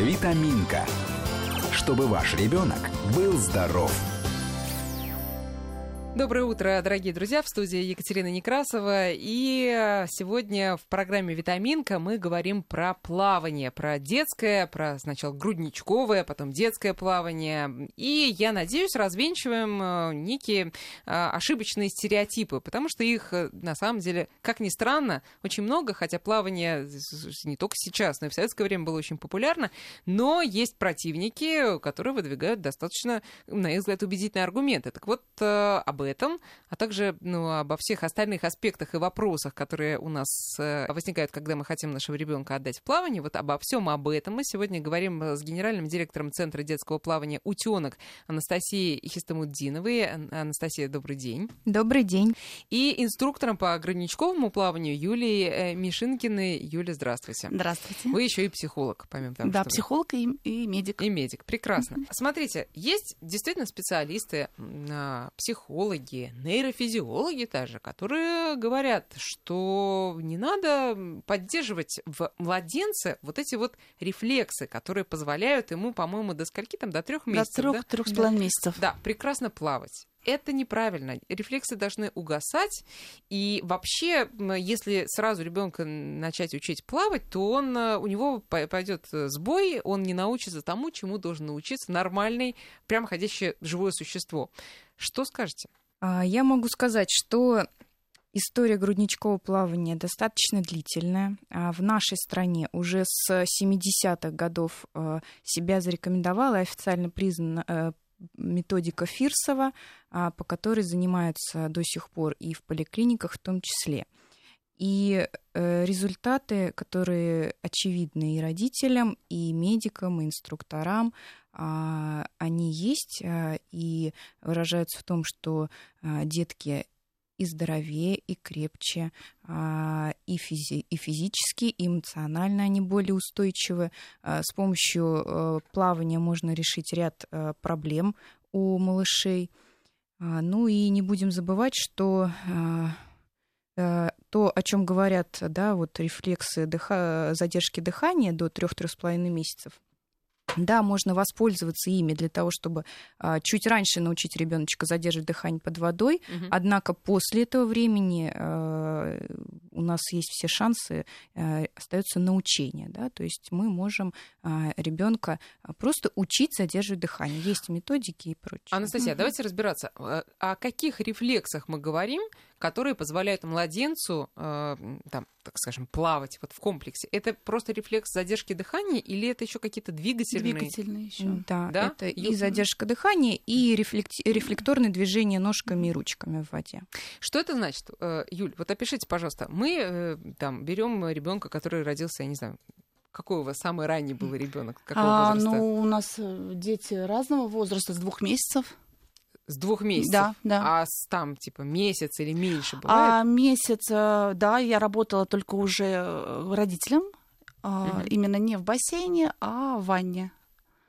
Витаминка. Чтобы ваш ребенок был здоров. Доброе утро, дорогие друзья, в студии Екатерина Некрасова. И э, сегодня в программе «Витаминка» мы говорим про плавание, про детское, про сначала грудничковое, потом детское плавание. И, я надеюсь, развенчиваем э, некие э, ошибочные стереотипы, потому что их, на самом деле, как ни странно, очень много, хотя плавание не только сейчас, но и в советское время было очень популярно, но есть противники, которые выдвигают достаточно, на их взгляд, убедительные аргументы. Так вот, об об этом, а также ну, обо всех остальных аспектах и вопросах, которые у нас э, возникают, когда мы хотим нашего ребенка отдать в плавание. Вот обо всем об этом мы сегодня говорим с генеральным директором Центра детского плавания «Утенок» Анастасией Хистамуддиновой. Анастасия, добрый день. Добрый день. И инструктором по ограничковому плаванию Юлией э, Мишинкиной. Юля, здравствуйте. Здравствуйте. Вы еще и психолог, помимо того, Да, что психолог и, и медик. И медик, прекрасно. Смотрите, есть действительно специалисты, психологи, психологи, нейрофизиологи даже, которые говорят, что не надо поддерживать в младенце вот эти вот рефлексы, которые позволяют ему, по-моему, до скольки там, до трех месяцев. До трех, да? трех с половиной месяцев. Да, прекрасно плавать это неправильно. Рефлексы должны угасать. И вообще, если сразу ребенка начать учить плавать, то он, э, у него пойдет сбой, он не научится тому, чему должен научиться нормальный, прямо ходящее живое существо. Что скажете? А, я могу сказать, что История грудничкового плавания достаточно длительная. А, в нашей стране уже с 70-х годов э, себя зарекомендовала и официально признана э, методика Фирсова, а, по которой занимаются до сих пор и в поликлиниках в том числе. И э, результаты, которые очевидны и родителям, и медикам, и инструкторам, а, они есть а, и выражаются в том, что а, детки и здоровее, и крепче, и, физи и физически, и эмоционально они более устойчивы. С помощью э, плавания можно решить ряд э, проблем у малышей. Ну и не будем забывать, что э, то, о чем говорят, да, вот рефлексы дыха... задержки дыхания до 3-3,5 месяцев, да, можно воспользоваться ими для того, чтобы а, чуть раньше научить ребеночка задерживать дыхание под водой. Угу. Однако после этого времени а, у нас есть все шансы, а, остается научение. Да? То есть мы можем а, ребенка просто учить задерживать дыхание. Есть методики и прочее. Анастасия, угу. давайте разбираться. О каких рефлексах мы говорим, которые позволяют младенцу, э, там, так скажем, плавать вот в комплексе. Это просто рефлекс задержки дыхания или это еще какие-то двигательные? Двигательные еще. Да, да, это и задержка дыхания, и рефлекторные движения ножками и ручками в воде. Что это значит, э, Юль? Вот опишите, пожалуйста. Мы э, там берем ребенка, который родился, я не знаю, какой у вас самый ранний был ребенок? А, ну, у нас дети разного возраста, с двух месяцев. С двух месяцев? Да, да. А с, там, типа, месяц или меньше бывает? А месяц, э, да, я работала только уже э, родителям, угу. именно не в бассейне, а в ванне.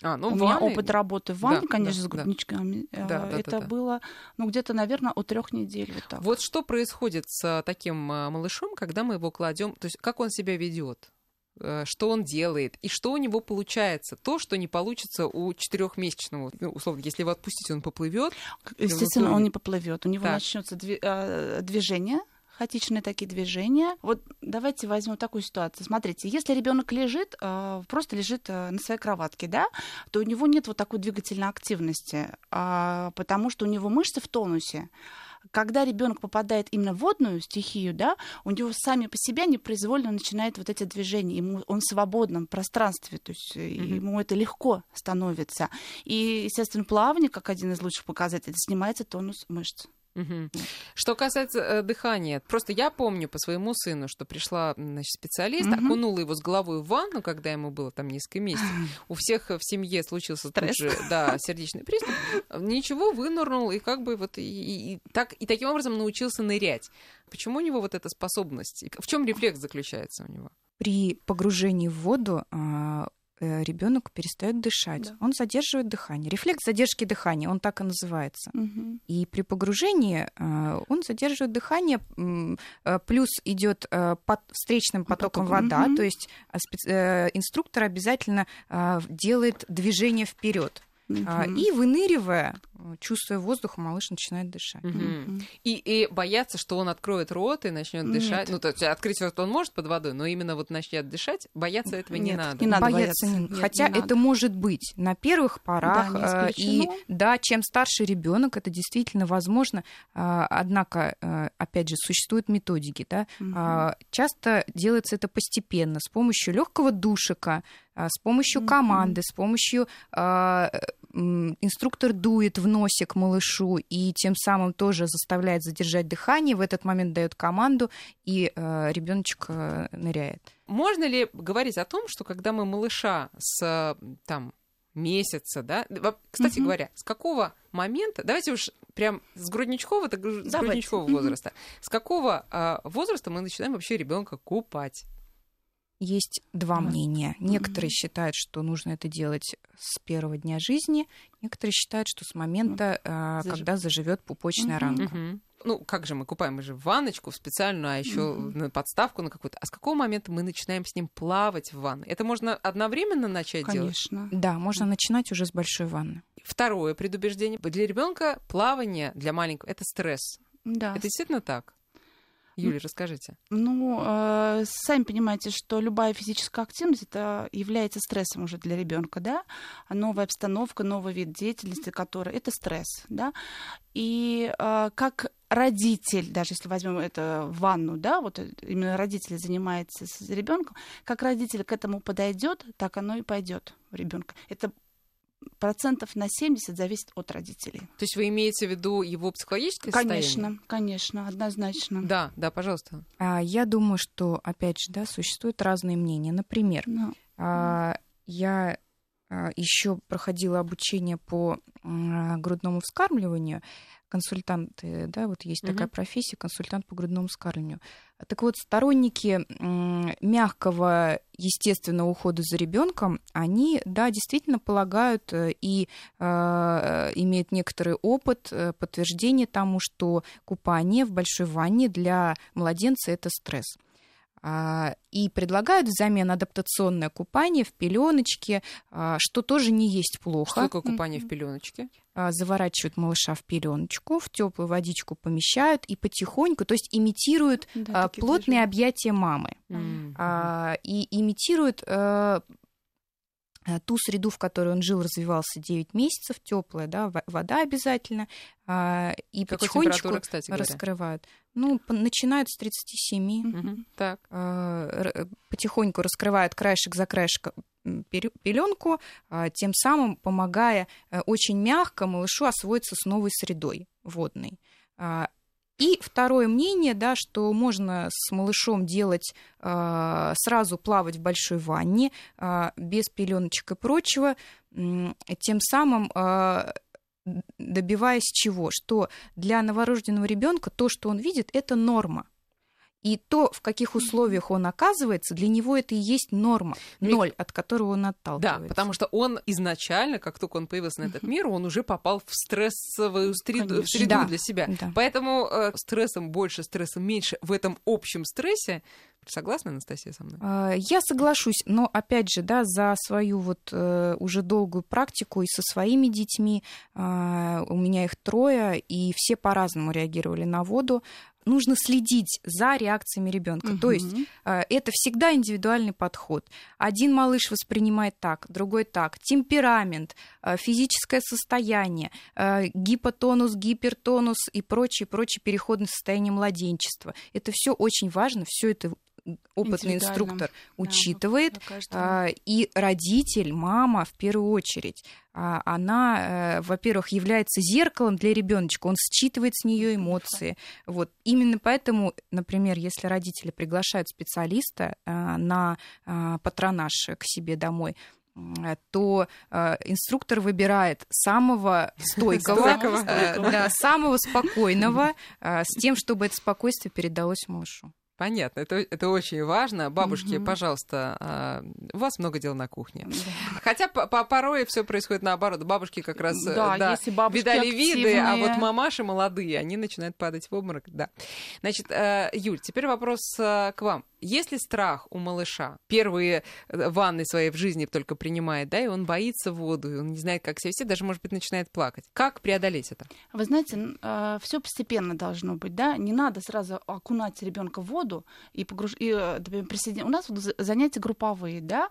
А, ну, У ванной... меня опыт работы в ванне, да, конечно, да, с грудничками. Да, да, Это да, да. было, ну, где-то, наверное, от трех недель. Вот, так. вот что происходит с таким малышом, когда мы его кладем, то есть как он себя ведет? Э, что он делает и что у него получается. То, что не получится у четырехмесячного, ну, условно, если его отпустить, он поплывет. Естественно, он не поплывет. У него так. начнется э, движение, хаотичные такие движения. Вот давайте возьмем такую ситуацию. Смотрите, если ребенок лежит, э, просто лежит на своей кроватке, да, то у него нет вот такой двигательной активности, а, потому что у него мышцы в тонусе когда ребенок попадает именно в водную стихию, да, у него сами по себе непроизвольно начинает вот эти движения, ему он в свободном пространстве, то есть mm-hmm. ему это легко становится. И, естественно, плавание, как один из лучших показателей, снимается тонус мышц. Угу. Что касается э, дыхания, просто я помню по своему сыну, что пришла значит, специалист, угу. окунула его с головой в ванну, когда ему было там несколько месяцев. У всех в семье случился Стресс. тут же да, сердечный приступ. Ничего, вынырнул и как бы вот и, и, и, так, и таким образом научился нырять. Почему у него вот эта способность? В чем рефлекс заключается у него? При погружении в воду а, э, ребенок перестает дышать. Да. Он задерживает дыхание. Рефлекс задержки дыхания, он так и называется. Мгм. И при погружении э, он задерживает дыхание, э, плюс идет э, под встречным потоком Потоком, вода, мгм. то есть э, э, инструктор обязательно э, делает движение вперед. Мгм. И выныривая, э, чувствуя воздух, малыш начинает дышать. Мгм. Мгм. И, и бояться, что он откроет рот и начнет Нет. дышать. Ну, то есть открыть рот он может под водой, но именно вот начнет дышать, бояться этого не Нет, надо. не надо бояться бояться. не- Нет, Хотя не это надо. может быть на первых порах. Да, не э, и да, чем старше ребенок, это действительно возможно. А, Однако, э, опять же, существуют методики. Да? А, Часто делается это постепенно, с помощью легкого душика, с помощью команды, с помощью инструктор дует в носик малышу и тем самым тоже заставляет задержать дыхание. В этот момент дает команду, и ребеночек ныряет. Можно ли говорить о том, что когда мы малыша с э, там месяца, да, кстати Мгм. говоря, с какого момента, давайте уж прям с грудничкового, так с Давайте. грудничкового возраста, с какого а, возраста мы начинаем вообще ребенка купать? Есть два мнения. Некоторые Мгм. считают, что нужно это делать с первого дня жизни, некоторые считают, что с момента, зажив- когда заживет пупочная Мгм. ранка. Ну, как же мы купаем? Мы же в ванночку в специальную, а еще Мгм. на подставку на какую-то. А с какого момента мы начинаем с ним плавать в ванной? Это можно одновременно начать делать? Конечно. Да, можно начинать уже с большой ванны. Второе предубеждение. Для ребенка плавание для маленького это стресс. Да. Это действительно так? Юля, расскажите. Ну, э, сами понимаете, что любая физическая активность это является стрессом уже для ребенка, да? А новая обстановка, новый вид деятельности, который это стресс, да? И э, как родитель, даже если возьмем это в ванну, да, вот э, именно родитель занимается с ребенком, как родитель к этому подойдет, так оно и пойдет у ребенка. Это процентов на 70 зависит от родителей. То есть вы имеете в виду его психологическое состояние? Конечно, конечно, однозначно. Да, да, пожалуйста. А, Я думаю, что, опять же, да, существуют разные мнения. Например, Ну, а, я еще проходила обучение по м, грудному вскармливанию. Консультанты, да, вот есть такая Мгм. профессия, консультант по грудному вскармливанию. Так вот, сторонники мягкого естественного ухода за ребенком, они, да, действительно полагают э, и э, имеют некоторый опыт, э, подтверждение тому, что купание в большой ванне для младенца это стресс. А, И предлагают взамен адаптационное купание в пеленочке, а, что тоже не есть Что плохо. такое купание в пеленочке? А, Заворачивают малыша в пеленочку, в теплую водичку помещают и потихоньку, то есть имитируют да, плотные движения. объятия мамы и имитирует э, э, ту среду, в которой он жил, развивался 9 месяцев, теплая, да, во- вода обязательно, и Какой потихонечку кстати говоря? раскрывают. Ну, начинают с 37, Мгм. Мгм. Так. а, потихоньку раскрывают краешек за краешком пеленку, тем самым помогая э, очень мягко малышу освоиться с новой средой водной. А, И второе мнение, да, что можно с малышом делать а, сразу плавать в большой ванне а, без пеленочек и прочего, тем самым а, добиваясь чего? Что для новорожденного ребенка то, что он видит, это норма. И то, в каких условиях он оказывается, для него это и есть норма, ноль, от которого он Да, отталкивается. потому что он изначально, как только он появился на этот мир, он уже попал в стрессовую среду, в Конечно. среду Да. для себя. Да. Поэтому э, стрессом больше, стрессом меньше в этом общем стрессе. Согласна, Анастасия, со мной? А, Я соглашусь, но опять же, да, за свою вот э, уже долгую практику и со своими детьми, а, у меня их трое, и все по-разному реагировали на воду. Нужно следить за реакциями ребенка. То есть э, это всегда индивидуальный подход. Один малыш воспринимает так, другой так. Темперамент, э, физическое состояние, э, гипотонус, гипертонус и прочие, прочие переходные состояния младенчества. Это все очень важно, все это опытный инструктор Да, учитывает. А, И родитель, мама в первую очередь, а, она, э, во-первых, является зеркалом для ребеночка, он считывает с нее эмоции. Вот. Именно поэтому, например, если родители приглашают специалиста а, на а, патронаж к себе домой, то э, инструктор выбирает самого стойкого, Стойкого. э, да, самого спокойного, э, с тем, чтобы это спокойствие передалось малышу. Понятно, это, это очень важно. Бабушки, Мгм. пожалуйста, а, у вас много дел на кухне. Да. Хотя по- по- порой все происходит наоборот. Бабушки как раз э, Да, если бабушки видали виды, а вот активные. мамаши молодые, они начинают падать в обморок. Да. Значит, э, Юль, теперь вопрос э, к вам. Есть ли страх у малыша? Первые ванны свои в жизни только принимает, да, и он боится воду, и он не знает, как себя вести, даже, может быть, начинает плакать. Как преодолеть это? Вы знаете, все постепенно должно быть, да, не надо сразу окунать ребенка в воду и погруж... и, э, например, присоедин- У нас вот за- занятия групповые, да,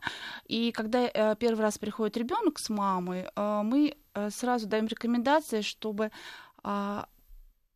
и когда э, первый раз приходит ребенок с мамой, э, мы сразу даем рекомендации, чтобы а,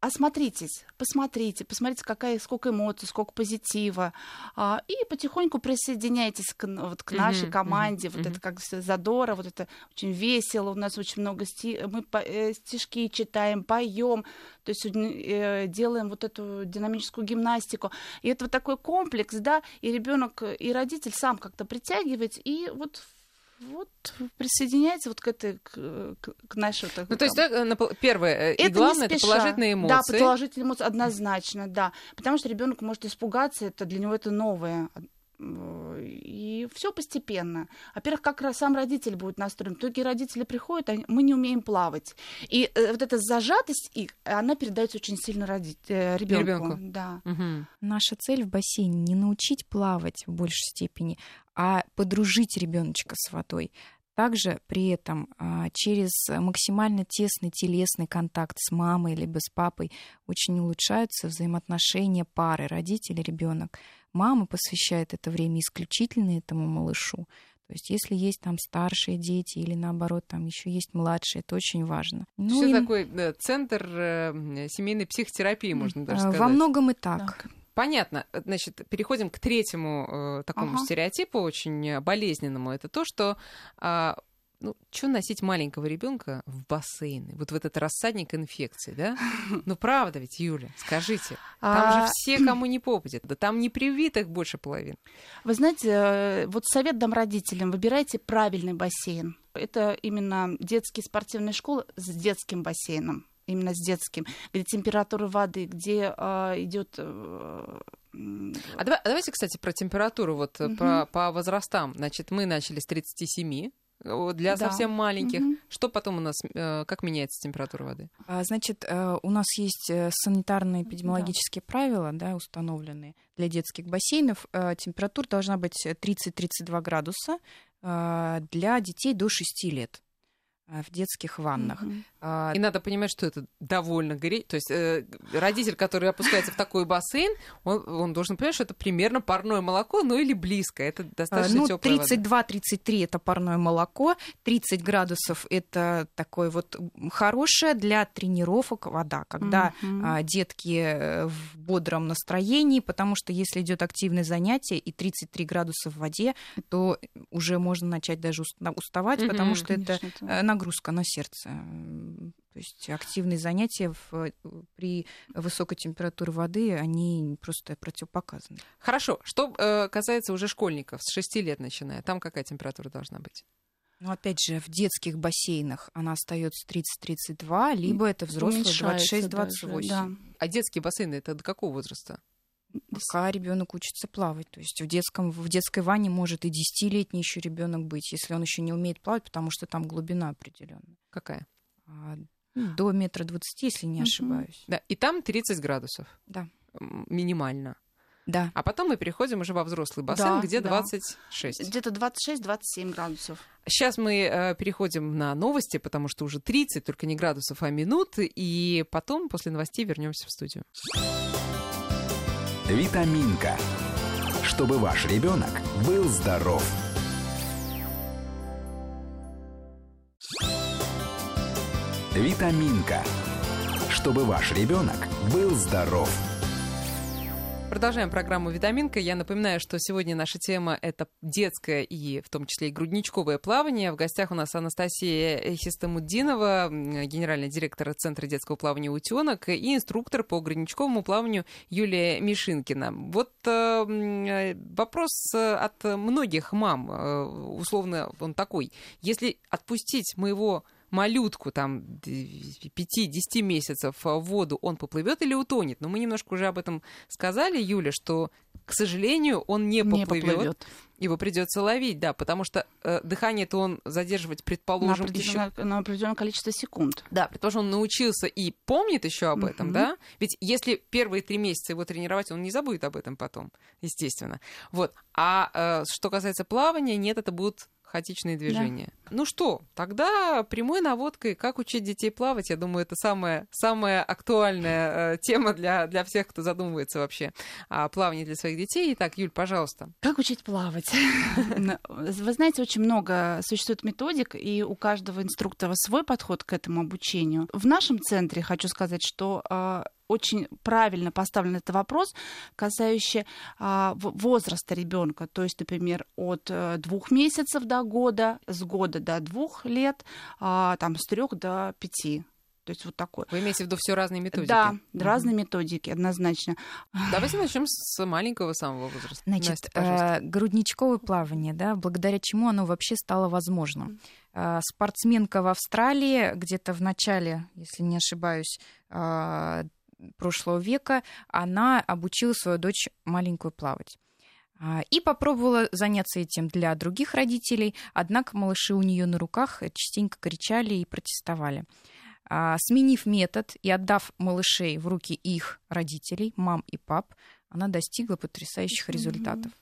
осмотритесь, посмотрите, посмотрите, какая, сколько эмоций, сколько позитива, а, и потихоньку присоединяйтесь к, вот, к нашей Мгм, команде, мгм, вот это как задора, вот это очень весело, у нас очень много сти... мы по- э, стишки читаем, поем, то есть э, делаем вот эту динамическую гимнастику, и это вот такой комплекс, да, и ребенок и родитель сам как-то притягивает, и вот вот присоединяется вот к этой к, к- нашей вот Ну, то есть, да, напол- первое, э, и это главное, это положительные Да, эмоции. положительные эмоции однозначно, да. Потому что ребенок может испугаться, это для него это новое. Э, И все постепенно. Во-первых, как раз сам родитель будет настроен. Многие родители приходят, они- мы не умеем плавать. И э, вот эта зажатость их, она передается очень сильно ребенку. Ребёнку. Да. Мгм. Наша цель в бассейне не научить плавать в большей степени, а подружить ребеночка с водой. Также при этом а, через максимально тесный телесный контакт с мамой либо с папой очень улучшаются взаимоотношения пары, родитель и ребенок. Мама посвящает это время исключительно этому малышу. То есть, если есть там старшие дети или наоборот там еще есть младшие, это очень важно. Ну, Всё и, такой э, центр э, семейной психотерапии, можно даже а, сказать. во многом и так. Понятно. Значит, переходим к третьему э, такому Ага. стереотипу, очень э, болезненному. Это то, что а, ну, что носить маленького ребенка в бассейны? Вот в этот рассадник инфекции, да? Ну, правда ведь, Юля, скажите. Там же А, все, кому не попадет. Да там не привитых больше половины. Вы знаете, э, вот совет дам родителям, выбирайте правильный бассейн. Это именно детские спортивные школы с детским бассейном, именно с детским, где температура воды, где э, идет А давай- а давайте, кстати, про температуру, вот э, Мгм. про, по возрастам. Значит, мы начали с 37 э, для Да. совсем маленьких. Мгм. Что потом у нас, э, как меняется температура воды? А, Значит, э, у нас есть э, санитарно-эпидемиологические правила, да, установленные для детских бассейнов. Температура должна быть 30-32 градуса для детей до 6 лет в детских ваннах. Мгм. А, И надо понимать, что это довольно гореть. То есть э, родитель, который опускается в такой бассейн, он, он должен понимать, что это примерно парное молоко, ну или близко. Это достаточно Ну, теплая 32-33 это парное молоко, 30 градусов это такое вот хорошее для тренировок вода, когда а, детки э, в бодром настроении, потому что если идет активное занятие и 33 градуса в воде, то уже можно начать даже уст- уставать, Мгм, потому что это Конечно, это- э, нагрузка на сердце. То есть активные занятия в- при высокой температуре воды, они просто противопоказаны. Хорошо. Что э, касается уже школьников с 6 лет начиная, там какая температура должна быть? Но опять же, в детских бассейнах она остается 30-32, либо это взрослые Уменьшается 26-28. даже, да. А детские бассейны это до какого возраста? Пока ребенок учится плавать. То есть в, детском, в детской ванне может и 10-летний еще ребенок быть, если он еще не умеет плавать, потому что там глубина определенная. Какая? А, ну, До метра двадцати, если не ошибаюсь. Да, и там 30 градусов. Да. Минимально. Да. А потом мы переходим уже во взрослый бассейн, Да, где да. 26. Где-то 26-27 градусов. Сейчас мы э, переходим на новости, потому что уже 30, только не градусов, а минут. И потом, после новостей, вернемся в студию. Витаминка. Чтобы ваш ребенок был здоров. Витаминка. Чтобы ваш ребенок был здоров. Продолжаем программу «Витаминка». Я напоминаю, что сегодня наша тема — это детское и в том числе и грудничковое плавание. В гостях у нас Анастасия Хистамуддинова, генеральный директор Центра детского плавания «Утенок» и инструктор по грудничковому плаванию Юлия Мишинкина. Вот э, э, вопрос э, от многих мам, э, условно он такой. Если отпустить моего малютку там 5-10 месяцев в воду, он поплывет или утонет? Но мы немножко уже об этом сказали, Юля, что, к сожалению, он не поплывет. Не поплывет. Его придется ловить, да, потому что э, дыхание-то он задерживать, предположим, на еще определенное, на определенное количество секунд. да, предположим, он научился и помнит еще об этом, Мгм. да? Ведь если первые три месяца его тренировать, он не забудет об этом потом, естественно. Вот. А э, что касается плавания, нет, это будут хаотичные движения. Ну что, тогда прямой наводкой, как учить детей плавать, я думаю, это самая, самая актуальная э, тема для, для всех, кто задумывается вообще о плавании для своих детей. Итак, Юль, пожалуйста. Как учить плавать? Вы знаете, очень много существует методик, и у каждого инструктора свой подход к этому обучению. В нашем центре хочу сказать, что а, очень правильно поставлен этот вопрос, касающий а, возраста ребенка, то есть, например, от э, двух месяцев до года, с года до двух лет, а, там с трех до пяти. То есть вот такой. Вы имеете в виду все разные методики? Да, Мгм. разные методики, однозначно. Давайте начнем с маленького самого возраста. Значит, Настя, пожалуйста. э, грудничковое плавание, да, благодаря чему оно вообще стало возможным. Э, Спортсменка в Австралии где-то в начале, если не ошибаюсь, э, прошлого века, она обучила свою дочь маленькую плавать. А, И попробовала заняться этим для других родителей, однако малыши у нее на руках частенько кричали и протестовали. А, Сменив метод и отдав малышей в руки их родителей, мам и пап, она достигла потрясающих результатов.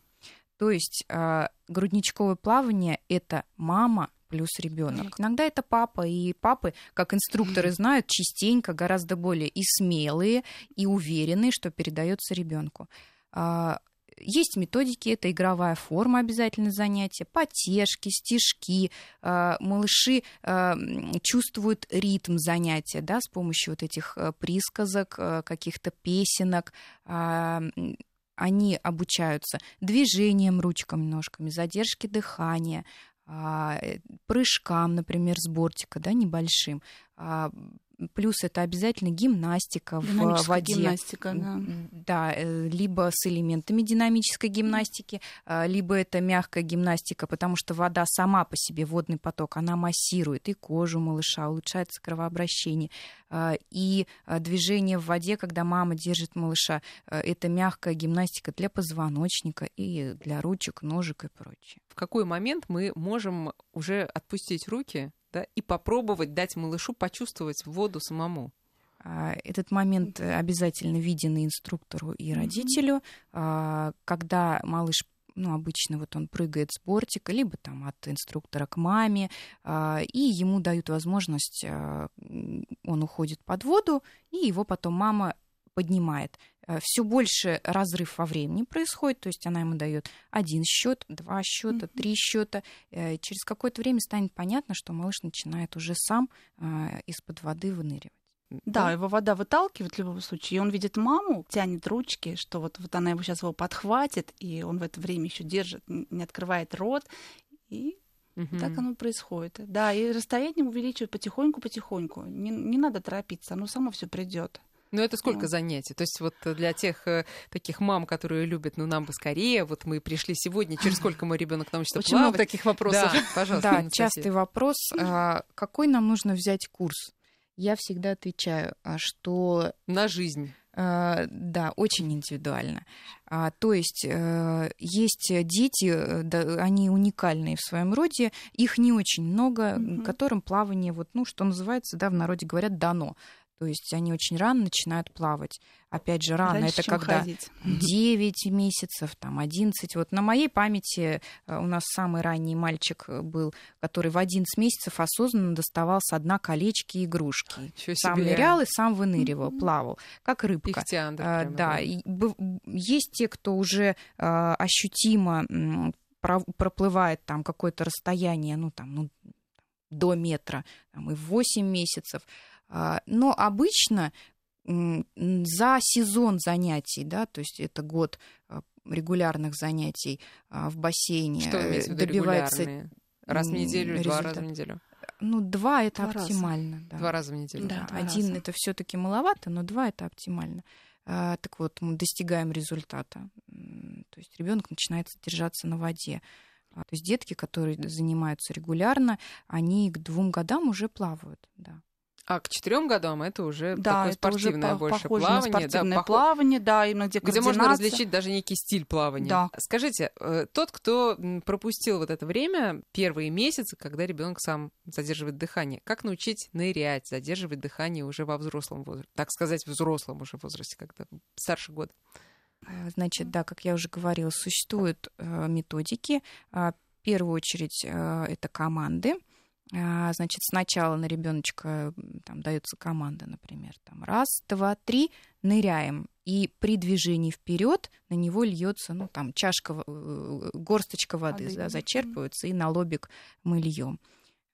То есть а, грудничковое плавание это мама плюс ребенок. Иногда это папа, и папы, как инструкторы знают, частенько гораздо более и смелые, и уверенные, что передается ребенку. Есть методики, это игровая форма обязательно занятия, потешки, стишки. А, Малыши а, чувствуют ритм занятия да, с помощью вот этих э, присказок, э, каких-то песенок. А, Они обучаются движением ручками, ножками, задержке дыхания, а, прыжкам, например, с бортика, да, небольшим. Плюс это обязательно гимнастика в Динамическая воде. гимнастика, да. Да, э, либо с элементами динамической гимнастики, а, либо это мягкая гимнастика, потому что вода сама по себе, водный поток, она массирует и кожу малыша, улучшается кровообращение. И движение в воде, когда мама держит малыша, это мягкая гимнастика для позвоночника и для ручек, ножек и прочее. в какой момент мы можем уже отпустить руки да, и попробовать дать малышу почувствовать воду самому? А, Этот момент э, обязательно виден и инструктору, и родителю. А, Когда малыш ну, обычно вот он прыгает с бортика, либо там от инструктора к маме, а, и ему дают возможность, он уходит под воду, и его потом мама поднимает. Все больше разрыв во времени происходит, то есть она ему дает один счет, два счета, три счета. Э, Через какое-то время станет понятно, что малыш начинает уже сам а, из-под воды выныривать. Да, его вода выталкивает в любом случае, и он видит маму, тянет ручки, что вот, вот она его сейчас его подхватит, и он в это время еще держит, не открывает рот, и Мгм. так оно происходит. Да, и расстояние увеличивает потихоньку-потихоньку. Не, не надо торопиться, оно само все придет. Ну, это сколько Ну. занятий? То есть вот для тех э, таких мам, которые любят, ну, нам бы скорее, вот мы пришли сегодня, через сколько мой ребенок научится Очень много плавать? таких вопросов. Да, пожалуйста, Да, частый вопрос. а, Какой нам нужно взять курс? Я всегда отвечаю, а, что На жизнь. а, да, очень индивидуально. А, То есть э, есть дети, э, да, они уникальные в своем роде, их не очень много, Мгм. которым плавание, вот, ну, что называется, да, в народе говорят, дано. То есть они очень рано начинают плавать. Опять же, рано Раньше, это когда ходить. 9 месяцев, там 11. Вот на моей памяти э, у нас самый ранний мальчик э, был, который в 11 месяцев осознанно доставал со дна колечки и игрушки. Ничего Сам себе. нырял и сам выныривал, плавал, как рыбка. Ихтиандр А, да, и есть те, кто уже а, ощутимо проплывает там какое-то расстояние, ну там, ну, до метра, там, и в 8 месяцев. А, Но обычно за сезон занятий, да, то есть это год а, регулярных занятий а, в бассейне Что имеете в э, виду добивается, регулярные? Раз в неделю, два раза результат. в неделю? ну, два это Два раза. оптимально. да. Два раза в неделю. Да. два Один раза. это все-таки маловато, но два это оптимально. А, так вот, мы достигаем результата. То есть ребенок начинает держаться на воде. А, то есть детки, которые занимаются регулярно, они к двум годам уже плавают, да. А к четырем годам это уже да, такое это спортивное уже больше похоже плавание, на спортивное да, плавание, да, именно где, где можно различить даже некий стиль плавания. Да. Скажите, э, тот, кто пропустил вот это время, первые месяцы, когда ребенок сам задерживает дыхание, как научить нырять, задерживать дыхание уже во взрослом возрасте, так сказать, взрослом уже возрасте, когда старше года? А, значит, да, как я уже говорила, существуют э, методики. А, в первую очередь э, это команды. А, значит, сначала на ребеночка там дается команда, например, там раз, два, три, ныряем, и при движении вперед на него льется, ну там чашка, э, горсточка воды, воды. Да, зачерпывается, и на лобик мы льем.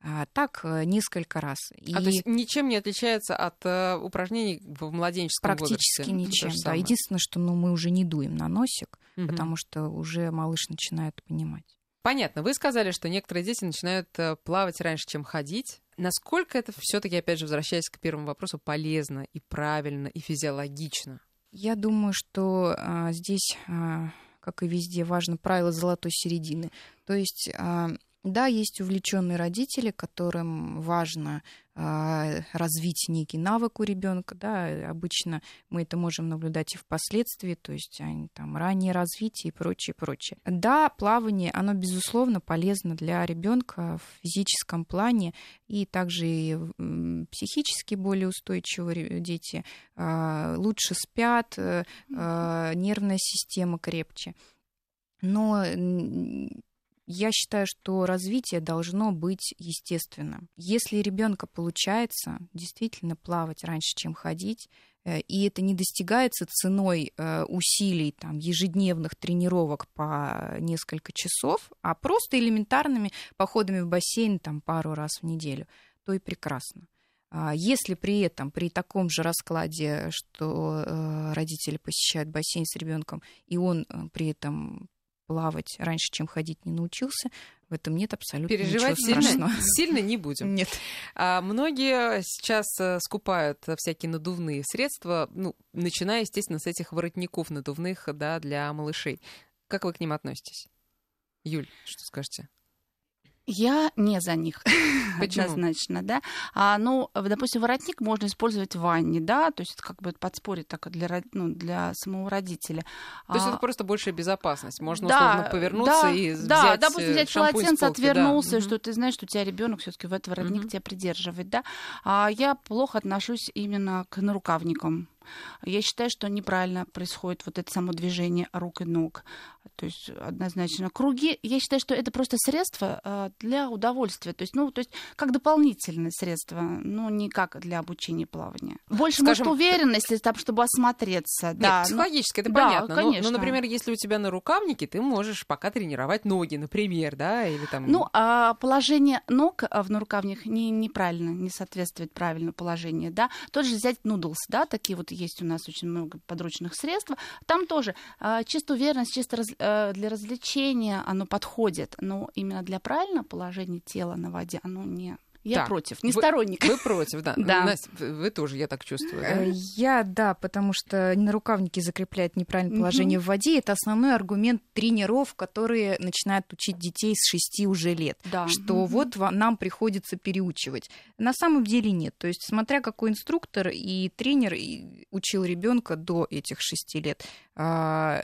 А, так э, несколько раз. И... А то есть ничем не отличается от э, упражнений в младенческом Практически возрасте? ничем, да. Единственное, что ну, мы уже не дуем на носик, угу. потому что уже малыш начинает понимать. Понятно. Вы сказали, что некоторые дети начинают э, плавать раньше, чем ходить. Насколько это все-таки, опять же, возвращаясь к первому вопросу, полезно и правильно и физиологично? Я думаю, что а, здесь, а, как и везде, важно правило золотой середины. То есть а, да, есть увлеченные родители, которым важно развить некий навык у ребенка. Да, обычно мы это можем наблюдать и впоследствии, то есть они, там раннее развитие и прочее, прочее. Да, плавание, оно безусловно полезно для ребенка в физическом плане и также и психически более устойчивые дети э, лучше спят, э, нервная система крепче. Но я считаю, что развитие должно быть естественным. Если ребенка получается действительно плавать раньше, чем ходить, э, и это не достигается ценой э, усилий там, ежедневных тренировок по несколько часов, а просто элементарными походами в бассейн там, пару раз в неделю, то и прекрасно. А если при этом, при таком же раскладе, что э, родители посещают бассейн с ребенком, и он при этом плавать раньше, чем ходить, не научился, в этом нет абсолютно Переживать ничего сильно, сильно не будем. Нет. А многие сейчас э, скупают всякие надувные средства, ну, начиная, естественно, с этих воротников надувных да, для малышей. Как вы к ним относитесь? Юль, что скажете? Я не за них, Почему? однозначно, да. А, ну, допустим, воротник можно использовать в ванне, да, то есть это как бы подспорить так для, ну, для самого родителя. То есть а, это просто большая безопасность. Можно да, условно повернуться да, и да, взять Да, допустим, взять полотенце, полки, отвернулся, да. что ты знаешь, что у тебя ребенок все-таки в этот воротник угу. тебя придерживает, да. А я плохо отношусь именно к нарукавникам. Я считаю, что неправильно происходит вот это само движение рук и ног. То есть однозначно круги. Я считаю, что это просто средство а, для удовольствия. То есть, ну, то есть как дополнительное средство, но не как для обучения плавания. Больше, Скажем, может, уверенности, там, чтобы осмотреться. Нет, да, психологически это да, понятно. конечно. Но, но, например, если у тебя на рукавнике, ты можешь пока тренировать ноги, например, да, или там... Ну, а положение ног в нарукавниках не, неправильно, не соответствует правильному положению, да. Тот же взять нудлс, да, такие вот есть у нас очень много подручных средств. Там тоже э, чисто уверенность, чисто раз, э, для развлечения оно подходит, но именно для правильного положения тела на воде оно не я так, против, не вы, сторонник. Вы против, да. да. Настя, вы тоже, я так чувствую. Да? Э, я, да, потому что на рукавнике закрепляет неправильное положение mm-hmm. в воде. Это основной аргумент тренеров, которые начинают учить детей с 6 уже лет. Да. Что mm-hmm. вот нам приходится переучивать. На самом деле нет. То есть, смотря какой инструктор и тренер учил ребенка до этих 6 лет, а,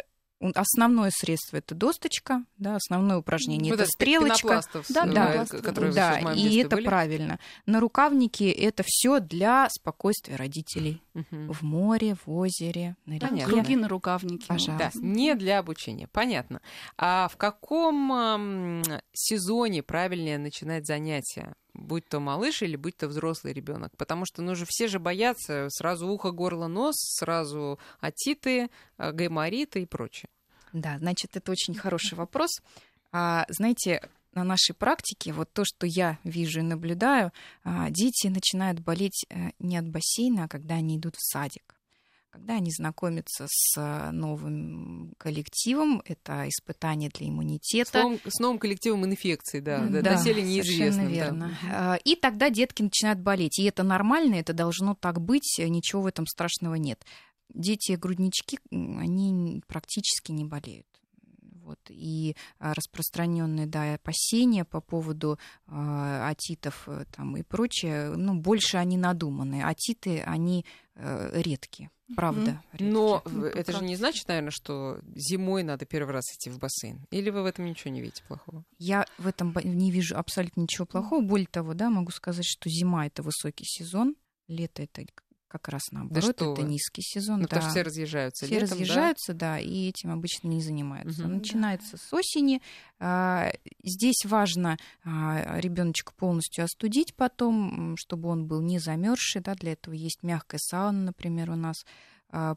основное средство это досточка, да, основное упражнение вот это стрелочка, да, да, которые да, и это были. правильно. На рукавнике это все для спокойствия родителей угу. в море, в озере, на реке. Круги на рукавнике, пожалуйста. Да, не для обучения, понятно. А в каком сезоне правильнее начинать занятия? Будь то малыш или будь то взрослый ребенок. Потому что ну же все же боятся сразу ухо, горло, нос, сразу атиты, э, гаймориты и прочее. Да, значит, это очень хороший вопрос. А, знаете, на нашей практике, вот то, что я вижу и наблюдаю, а, дети начинают болеть э, не от бассейна, а когда они идут в садик. Когда они знакомятся с э, новым коллективом, это испытание для иммунитета. С новым, с новым коллективом инфекции, да, да доселе неизвестным. верно. Да. И тогда детки начинают болеть. И это нормально, это должно так быть, ничего в этом страшного нет дети груднички, они практически не болеют. Вот. И распространенные да, опасения по поводу э, атитов там, и прочее, ну, больше они надуманные. Атиты, они э, редкие. Правда. Mm-hmm. Но ну, это же не значит, наверное, что зимой надо первый раз идти в бассейн. Или вы в этом ничего не видите плохого? Я в этом не вижу абсолютно ничего плохого. Более того, да, могу сказать, что зима это высокий сезон, лето это как раз наоборот, да это вы? низкий сезон. Ну, да. потому что все разъезжаются. Все летом, разъезжаются, да? да, и этим обычно не занимаются. Угу. Начинается с осени. А, здесь важно а, ребеночка полностью остудить потом, чтобы он был не замерзший. Да? Для этого есть мягкая сауна, например, у нас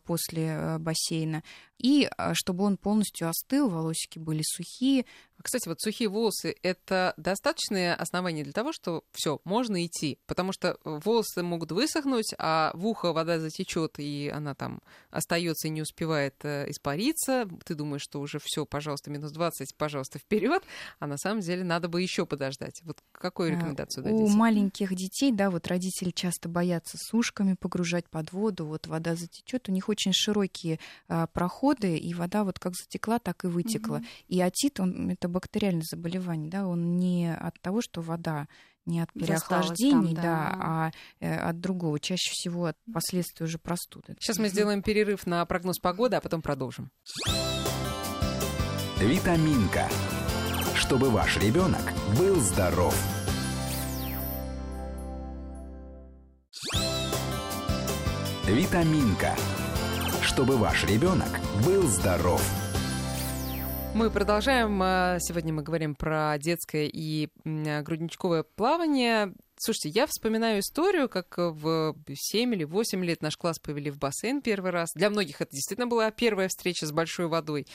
после а, бассейна. И а, чтобы он полностью остыл, волосики были сухие, кстати, вот сухие волосы — это достаточное основание для того, что все можно идти, потому что волосы могут высохнуть, а в ухо вода затечет и она там остается и не успевает э, испариться. Ты думаешь, что уже все, пожалуйста, минус 20, пожалуйста, вперед, а на самом деле надо бы еще подождать. Вот какую а, рекомендацию дадите? У маленьких детей, да, вот родители часто боятся с ушками погружать под воду, вот вода затечет, у них очень широкие а, проходы, и вода вот как затекла, так и вытекла. Угу. И отит, он это бактериальное заболевание, да, он не от того, что вода не от переохлаждений, там, да. да, а э, от другого, чаще всего от последствий уже простуды. Сейчас мы сделаем перерыв на прогноз погоды, а потом продолжим. Витаминка. Чтобы ваш ребенок был здоров. Витаминка. Чтобы ваш ребенок был здоров. Мы продолжаем. А, сегодня мы говорим про детское и грудничковое плавание. Слушайте, я вспоминаю историю, как в 7 или 8 лет наш класс повели в бассейн первый раз. Для многих это действительно была первая встреча с большой водой.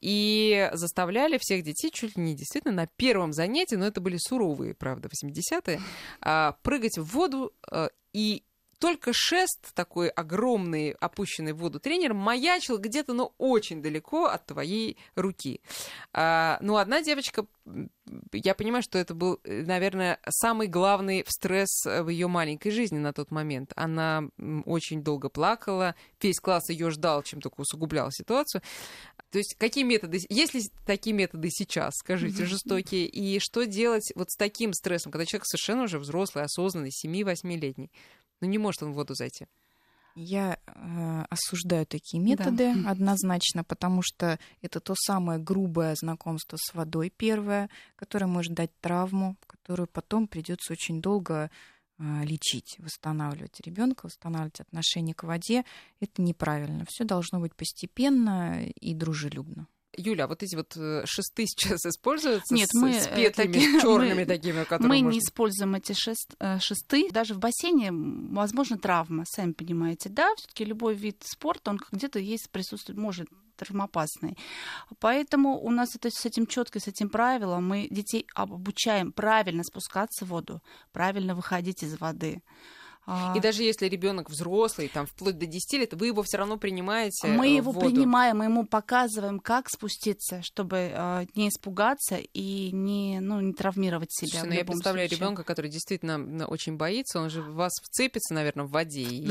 И заставляли всех детей чуть ли не действительно на первом занятии, но это были суровые, правда, 80-е, а, прыгать в воду а, и только шест такой огромный, опущенный в воду тренер, маячил где-то, но очень далеко от твоей руки. А, ну, одна девочка, я понимаю, что это был, наверное, самый главный стресс в ее маленькой жизни на тот момент. Она очень долго плакала, весь класс ее ждал, чем только усугублял ситуацию. То есть какие методы, есть ли такие методы сейчас, скажите, жестокие, и что делать вот с таким стрессом, когда человек совершенно уже взрослый, осознанный, 7-8-летний? Ну, не может он в воду зайти. Я э, осуждаю такие методы да. однозначно, потому что это то самое грубое знакомство с водой первое, которое может дать травму, которую потом придется очень долго э, лечить, восстанавливать ребенка, восстанавливать отношение к воде. Это неправильно. Все должно быть постепенно и дружелюбно. Юля, а вот эти вот э, шесты сейчас используются Нет, с, мы, с э, петлями, таки, черными мы, такими, которые Мы можно... не используем эти шест, э, шесты. Даже в бассейне, возможно, травма, сами понимаете, да? все таки любой вид спорта, он где-то есть, присутствует, может травмоопасный. Поэтому у нас это с этим четко, с этим правилом. Мы детей обучаем правильно спускаться в воду, правильно выходить из воды. А. И даже если ребенок взрослый, там вплоть до 10 лет, вы его все равно принимаете. Мы э, его воду. принимаем, мы ему показываем, как спуститься, чтобы э, не испугаться и не, ну, не травмировать себя. Слушайте, ну, я представляю ребенка, который действительно очень боится, он же в вас вцепится, наверное, в воде. И...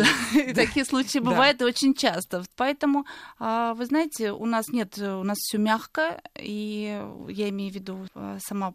Такие случаи бывают очень часто. Поэтому, а, вы знаете, у нас нет, у нас все мягко, и я имею в виду э, сама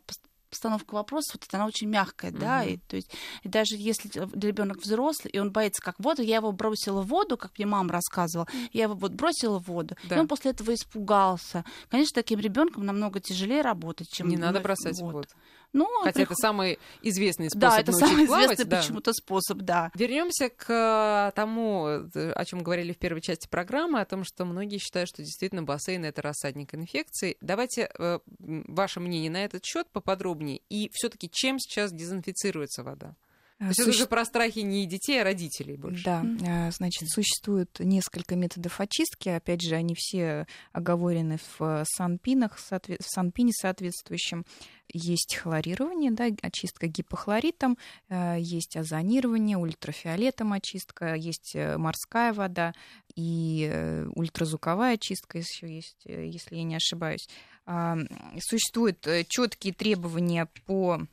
постановка вопроса, вот она очень мягкая, mm-hmm. да, и, то есть, и даже если ребенок взрослый, и он боится как воду, я его бросила в воду, как мне мама рассказывала, я его вот бросила в воду, да. и он после этого испугался. Конечно, таким ребенком намного тяжелее работать, чем... Не надо бросать в воду. Ну, Хотя прих... это самый известный способ Да, это самый плавать, известный да. почему-то способ, да. Вернемся к тому, о чем говорили в первой части программы, о том, что многие считают, что действительно бассейн это рассадник инфекций. Давайте э, ваше мнение на этот счет поподробнее. И все-таки чем сейчас дезинфицируется вода? То есть Суще... это уже про страхи не детей, а родителей больше. Да, э, значит, существует несколько методов очистки. Опять же, они все оговорены в санпинах, в санпине соответствующем. Есть хлорирование, да, очистка гипохлоритом, э, есть озонирование, ультрафиолетом очистка, есть э, морская вода и ультразвуковая очистка еще есть, если я не ошибаюсь. Существуют четкие требования по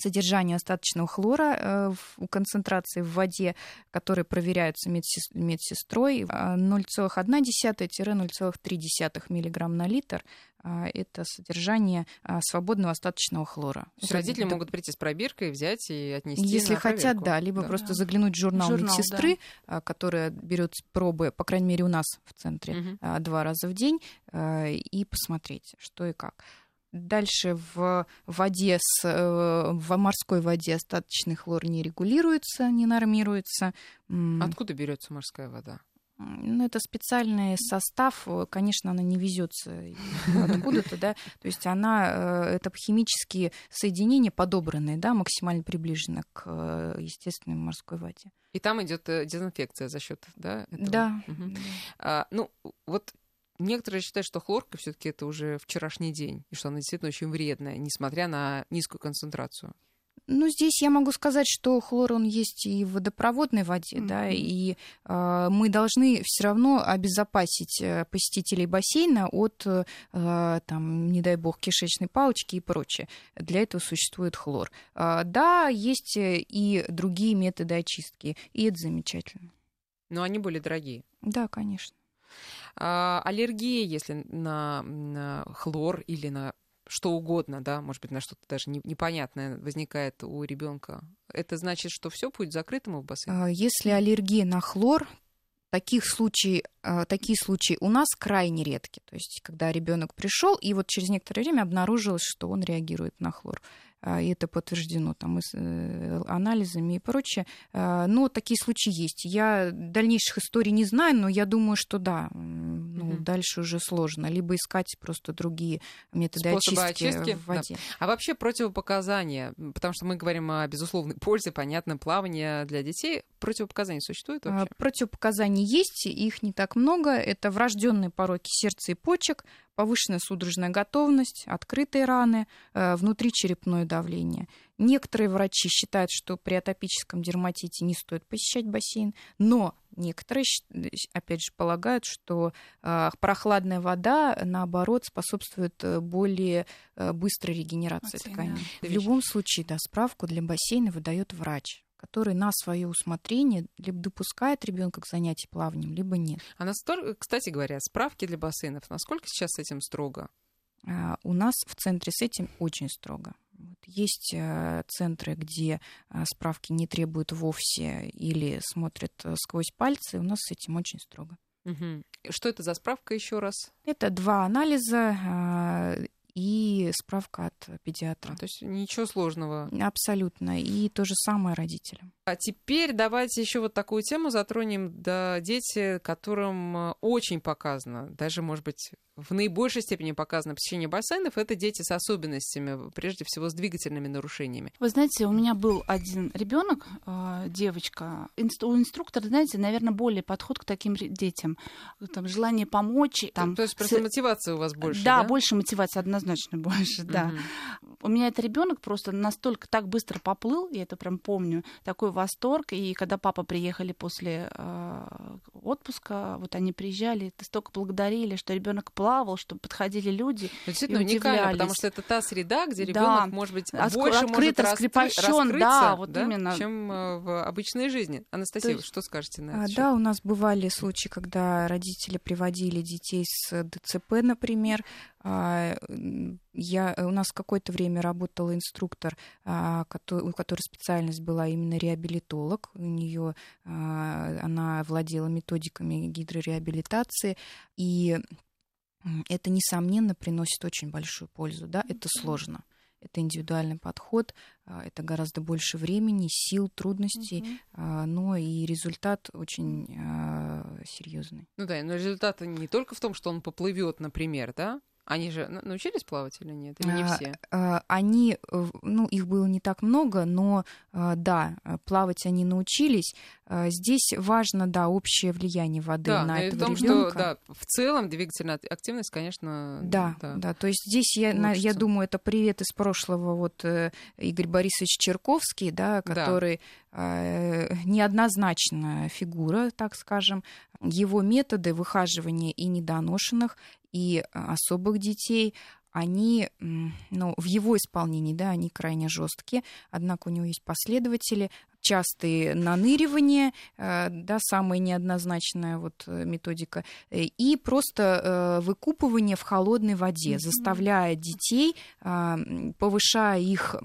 содержанию остаточного хлора э, в концентрации в воде, которые проверяются медсестрой, 0,1-0,3 мг на литр а, это содержание свободного остаточного хлора. То есть родители да. могут прийти с пробиркой, взять и отнести Если на хотят, да, либо да. просто заглянуть в журнал, журнал медсестры, да. которая берет пробы, по крайней мере, у нас в центре угу. два раза в день, и посмотреть, что и как. Дальше в воде, с, э, в морской воде остаточный хлор не регулируется, не нормируется. Откуда берется морская вода? Ну, это специальный состав, конечно, она не везется откуда-то, да, то есть она, э, это химические соединения подобранные, да, максимально приближены к э, естественной морской воде. И там идет дезинфекция за счет, да? Этого? Да. Угу. А, ну, вот Некоторые считают, что хлорка все-таки это уже вчерашний день, и что она действительно очень вредная, несмотря на низкую концентрацию. Ну, здесь я могу сказать, что хлор он есть и в водопроводной воде, mm-hmm. да, и э, мы должны все равно обезопасить э, посетителей бассейна от, э, там, не дай бог, кишечной палочки и прочее. Для этого существует хлор. Э, да, есть и другие методы очистки, и это замечательно. Но они более дорогие. Да, конечно. А, аллергия, если на, на хлор или на что угодно, да, может быть, на что-то даже непонятное возникает у ребенка, это значит, что все будет закрытым в бассейне? А, если аллергия на хлор, таких случаев, а, такие случаи у нас крайне редки. То есть, когда ребенок пришел, и вот через некоторое время обнаружилось, что он реагирует на хлор. А, и это подтверждено там и с э, анализами и прочее. А, но такие случаи есть. Я дальнейших историй не знаю, но я думаю, что да, ну, угу. дальше уже сложно. Либо искать просто другие методы Способы очистки, очистки в воде. Да. А вообще противопоказания, потому что мы говорим о безусловной пользе, понятно, плавания для детей. Противопоказания существуют а, вообще? Противопоказаний есть, их не так много. Это врожденные пороки сердца и почек, повышенная судорожная готовность, открытые раны, э, внутричерепное давление. Некоторые врачи считают, что при атопическом дерматите не стоит посещать бассейн, но некоторые, опять же, полагают, что э, прохладная вода, наоборот, способствует э, более быстрой регенерации тканей. В любом случае, да, справку для бассейна выдает врач который на свое усмотрение либо допускает ребенка к занятию плаванием, либо нет. А настолько, кстати говоря, справки для бассейнов, насколько сейчас с этим строго? А, у нас в центре с этим очень строго. Есть э, центры, где э, справки не требуют вовсе или смотрят э, сквозь пальцы. У нас с этим очень строго. Угу. Что это за справка еще раз? Это два анализа а, и справка от педиатра. А, то есть ничего сложного. Абсолютно. И то же самое родителям. А теперь давайте еще вот такую тему затронем. Да, дети, которым э, очень показано, даже, может быть, в наибольшей степени показано посещение бассейнов, это дети с особенностями, прежде всего с двигательными нарушениями. Вы знаете, у меня был один ребенок, э, девочка. У инструктора, знаете, наверное, более подход к таким детям. Там желание помочь. Там, то есть просто с... мотивация у вас больше, да? Да, больше мотивации, однозначно больше, да. У меня этот ребенок просто настолько так быстро поплыл, я это прям помню, такой восторг. И когда папа приехали после э, отпуска, вот они приезжали, столько благодарили, что ребенок плавал, что подходили люди. Действительно и уникально, потому что это та среда, где ребенок да. может быть Оск- больше открыто, может раскрепощен, да, вот да, именно. чем э, в обычной жизни. Анастасия, есть... что скажете на это? А, да, у нас бывали случаи, когда родители приводили детей с ДЦП, например, а, я, у нас какое-то время работал инструктор, а, у которой специальность была именно реабилитолог. У нее она владела методиками гидрореабилитации, и это, несомненно, приносит очень большую пользу. Да? Это сложно. Это индивидуальный подход, а, это гораздо больше времени, сил, трудностей, mm-hmm. но и результат очень серьезный. Ну да, но результат не только в том, что он поплывет, например, да, они же научились плавать или нет? Или не а, все? А, они, ну, их было не так много, но а, да, плавать они научились. Здесь важно, да, общее влияние воды да, на этого в том, ребенка. Что, да, в целом двигательная активность, конечно. Да, да, да. То есть здесь я, я думаю, это привет из прошлого вот э, Игорь Борисович Черковский, да, который. Неоднозначная фигура, так скажем. Его методы выхаживания и недоношенных, и особых детей, они, ну, в его исполнении, да, они крайне жесткие, однако у него есть последователи, частые наныривания, э, да, самая неоднозначная вот э, методика, э, и просто выкупывание в холодной воде, mm-hmm. заставляя детей, а, повышая их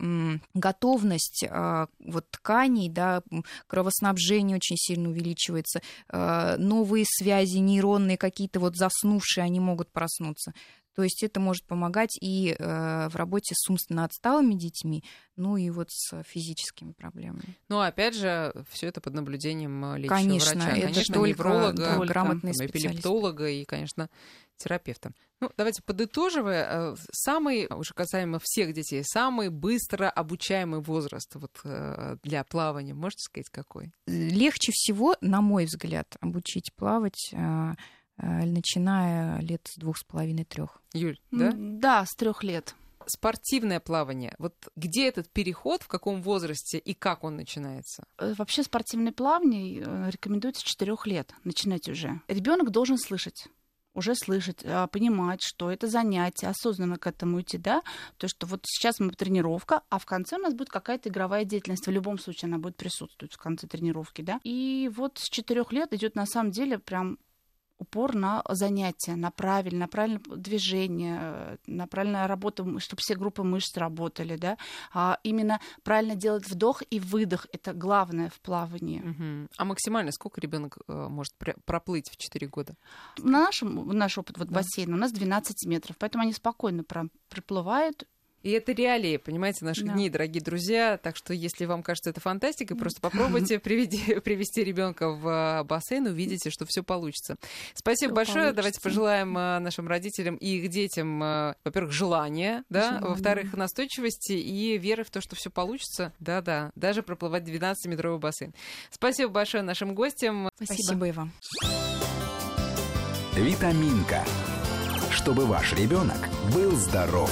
готовность а, вот тканей, да, кровоснабжение очень сильно увеличивается, новые связи нейронные какие-то вот заснувшие, они могут проснуться. То есть это может помогать и э, в работе с умственно отсталыми детьми, ну и вот с физическими проблемами. Ну, опять же, все это под наблюдением э, лечащего конечно, врача. Это конечно, только невролога, только грамотный эпилептолога и, конечно, терапевта. Ну, давайте подытоживая, э, самый, уже касаемо всех детей, самый быстро обучаемый возраст вот, э, для плавания, можете сказать, какой? Легче всего, на мой взгляд, обучить плавать начиная лет с двух с половиной трех. Юль, да? Да, с трех лет. Спортивное плавание. Вот где этот переход, в каком возрасте и как он начинается? Э, вообще спортивное плавание э, рекомендуется с четырех лет начинать уже. Ребенок должен слышать уже слышать, а, понимать, что это занятие, осознанно к этому идти, да, то, что вот сейчас мы тренировка, а в конце у нас будет какая-то игровая деятельность, в любом случае она будет присутствовать в конце тренировки, да, и вот с четырех лет идет на самом деле прям упор на занятия, на правильное, на правильное движение, на правильную работу, чтобы все группы мышц работали, да, а именно правильно делать вдох и выдох, это главное в плавании. Угу. А максимально сколько ребенок э, может проплыть в 4 года? На нашем, наш опыт вот да. бассейна у нас 12 метров, поэтому они спокойно проплывают и это реалии, понимаете, наших да. дней, дорогие друзья. Так что, если вам кажется это фантастикой, просто попробуйте приведи, привести ребенка в а, бассейн, увидите, что все получится. Спасибо всё большое. Получится. Давайте пожелаем а, нашим родителям и их детям, а, во-первых, желания, да, во-вторых, настойчивости и веры в то, что все получится. Да-да, даже проплывать 12-метровый бассейн. Спасибо большое нашим гостям. Спасибо, Спасибо и вам. Витаминка. Чтобы ваш ребенок был здоров.